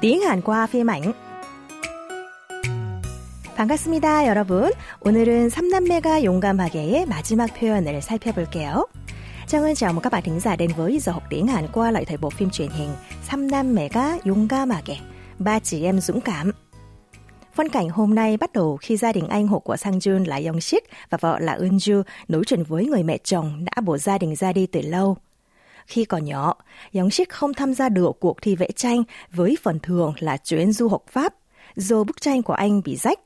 tiếng Hàn qua phim ảnh. 반갑습니다, 여러분. 오늘은 삼남매가 용감하게의 마지막 표현을 살펴볼게요. Chào chào mừng các bạn thính giả đến với giờ học tiếng Hàn qua lại thời bộ phim truyền hình Samnam매가 용감하게, ba chị em dũng cảm. Phân cảnh hôm nay bắt đầu khi gia đình anh hộ của Sang Jun là Yong Sik và vợ là Eun Ju nối chuyện với người mẹ chồng đã bỏ gia đình ra đi từ lâu. Khi còn nhỏ, Yong Sik không tham gia được cuộc thi vẽ tranh với phần thưởng là chuyến du học Pháp do bức tranh của anh bị rách.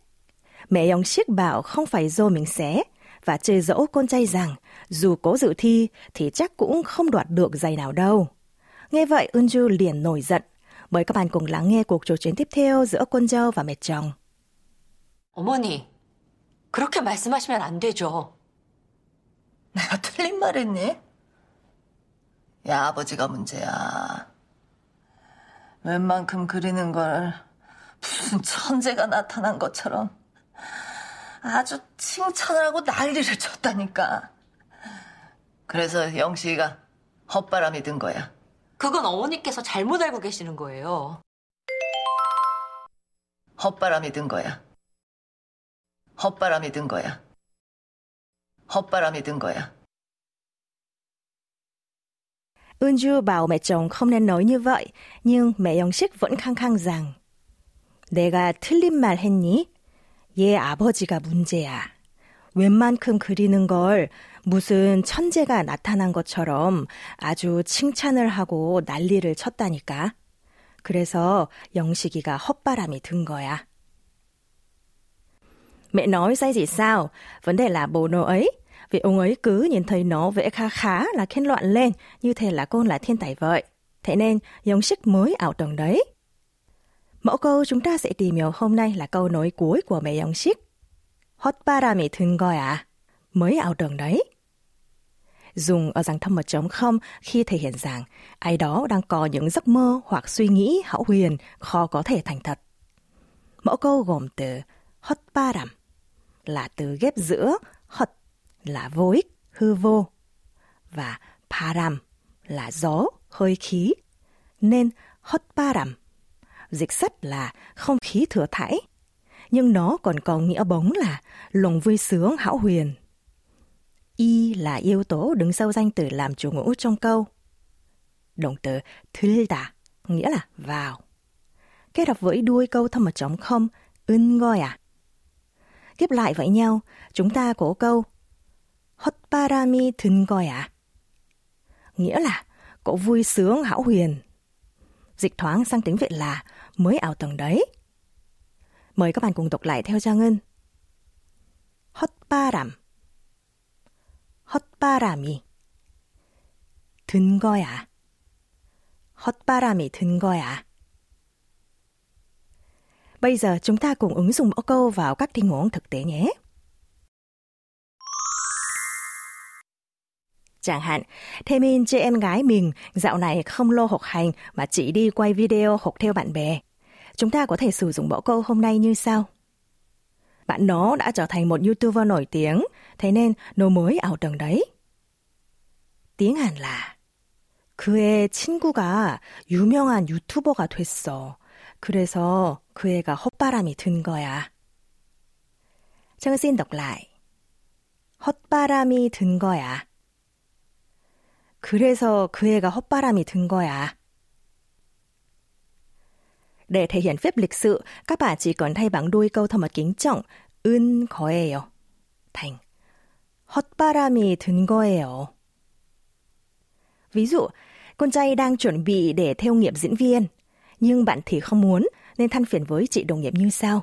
Mẹ Yong Sik bảo không phải do mình xé và chơi dỗ con trai rằng dù có dự thi thì chắc cũng không đoạt được giày nào đâu. Nghe vậy, Eun Ju liền nổi giận. Mời các bạn cùng lắng nghe cuộc trò chuyện tiếp theo giữa con dâu và mẹ chồng. 어머니, 그렇게 말씀하시면 안 되죠. 내가 틀린 말 했니? 야, 아버지가 문제야. 웬만큼 그리는 걸 무슨 천재가 나타난 것처럼 아주 칭찬을 하고 난리를 쳤다니까. 그래서 영식이가 헛바람이 든 거야. 그건 어머니께서 잘못 알고 계시는 거예요. 헛바람이 든 거야. 헛바람이 든 거야. 헛바람이 든 거야. Unju bảo mẹ chồng không nên nói như vậy, nhưng mẹ 영식 vẫn khăng khăng rằng 내가 틀린 말 했니? 얘 아버지가 문제야. 웬만큼 그리는 걸 무슨 천재가 나타난 것처럼 아주 칭찬을 하고 난리를 쳤다니까. 그래서 영식이가 헛바람이 든 거야. Mẹ nói sai gì sao? Vấn đề là bố nó ấy. Vì ông ấy cứ nhìn thấy nó vẽ khá khá là khen loạn lên, như thể là con là thiên tài vậy. Thế nên, Dòng Xích mới ảo tưởng đấy. Mẫu câu chúng ta sẽ tìm hiểu hôm nay là câu nói cuối của mẹ Dòng Xích. 헛바람이 든 거야. Mới ảo tưởng đấy. Dùng ở dạng thâm mật chống không khi thể hiện rằng ai đó đang có những giấc mơ hoặc suy nghĩ hão huyền khó có thể thành thật. Mẫu câu gồm từ 헛바람 là từ ghép giữa 헛 là vô ích, hư vô và param là gió, hơi khí. Nên hot param dịch sắt là không khí thừa thải, nhưng nó còn có nghĩa bóng là lòng vui sướng hão huyền. Y là yếu tố đứng sau danh từ làm chủ ngữ trong câu. Động từ thylda nghĩa là vào. Kết hợp với đuôi câu thăm một trống không, ưng goi à. tiếp lại với nhau, chúng ta có câu 헛바람이 든 거야. Nghĩa là có vui sướng hão huyền. Dịch thoáng sang tiếng Việt là mới ảo tưởng đấy. Mời các bạn cùng đọc lại theo Trang Ngân. 헛바람 헛바람이 든 거야. 헛바람이 든 거야. Bây giờ chúng ta cùng ứng dụng mẫu câu vào các tình huống thực tế nhé. Chẳng hạn, Thê Min chê em gái mình dạo này không lô học hành mà chỉ đi quay video học theo bạn bè. Chúng ta có thể sử dụng mẫu câu hôm nay như sau. Bạn nó đã trở thành một YouTuber nổi tiếng, thế nên nó mới ảo tưởng đấy. tiếng Hàn là 그의 친구가 유명한 유튜버가 됐어. 그래서 그 애가 헛바람이 든 거야. Trang xin đọc lại. 헛바람이 든 거야. 그래서 그 애가 헛바람이 든 거야. Để thể hiện phép lịch sự, các bạn chỉ cần thay bằng đuôi câu thâm mật kính trọng 은 거예요. thành 헛바람이 든 거예요. Ví dụ, con trai đang chuẩn bị để theo nghiệp diễn viên, nhưng bạn thì không muốn nên than phiền với chị đồng nghiệp như sau.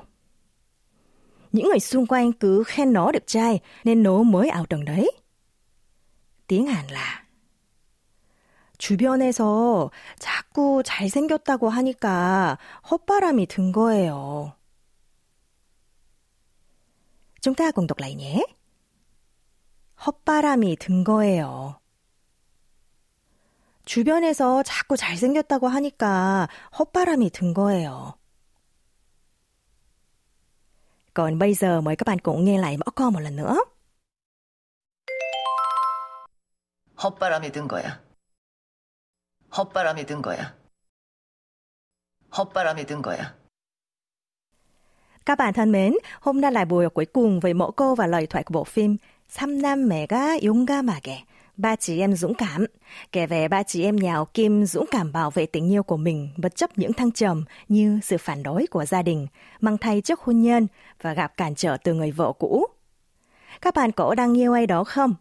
Những người xung quanh cứ khen nó đẹp trai nên nó mới ảo tưởng đấy. Tiếng Hàn là 주변에서 자꾸 잘생겼다고 하니까 헛바람이 든 거예요. Đọc lại nhé. 헛바람이 든 거예요. 주변에서 자꾸 잘생겼다고 하니까 헛바람이 든 거예요. Còn bây giờ mời các bạn cùng nghe lại mẫu câu một lần nữa. 헛바람이 든 거야. 헛바람이 든 거야. 헛바람이 든 거야. Các bạn thân mến, hôm nay là buổi cuối cùng với mẫu câu và lời thoại của bộ phim 삼남매가 용감하게 Ba chị em dũng cảm, kể về ba chị em nhà Kim dũng cảm bảo vệ tình yêu của mình bất chấp những thăng trầm như sự phản đối của gia đình, mang thai trước hôn nhân và gặp cản trở từ người vợ cũ. Các bạn có đang yêu ai đó không?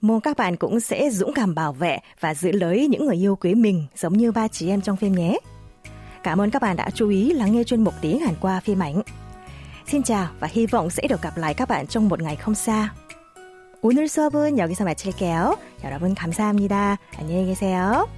Mong các bạn cũng sẽ dũng cảm bảo vệ và giữ lấy những người yêu quý mình giống như ba chị em trong phim nhé. Cảm ơn các bạn đã chú ý lắng nghe chuyên mục tiếng Hàn qua phim ảnh. Xin chào và hy vọng sẽ được gặp lại các bạn trong một ngày không xa. 오늘 수업은 여기서 마칠게요. 여러분 감사합니다. 안녕히 계세요.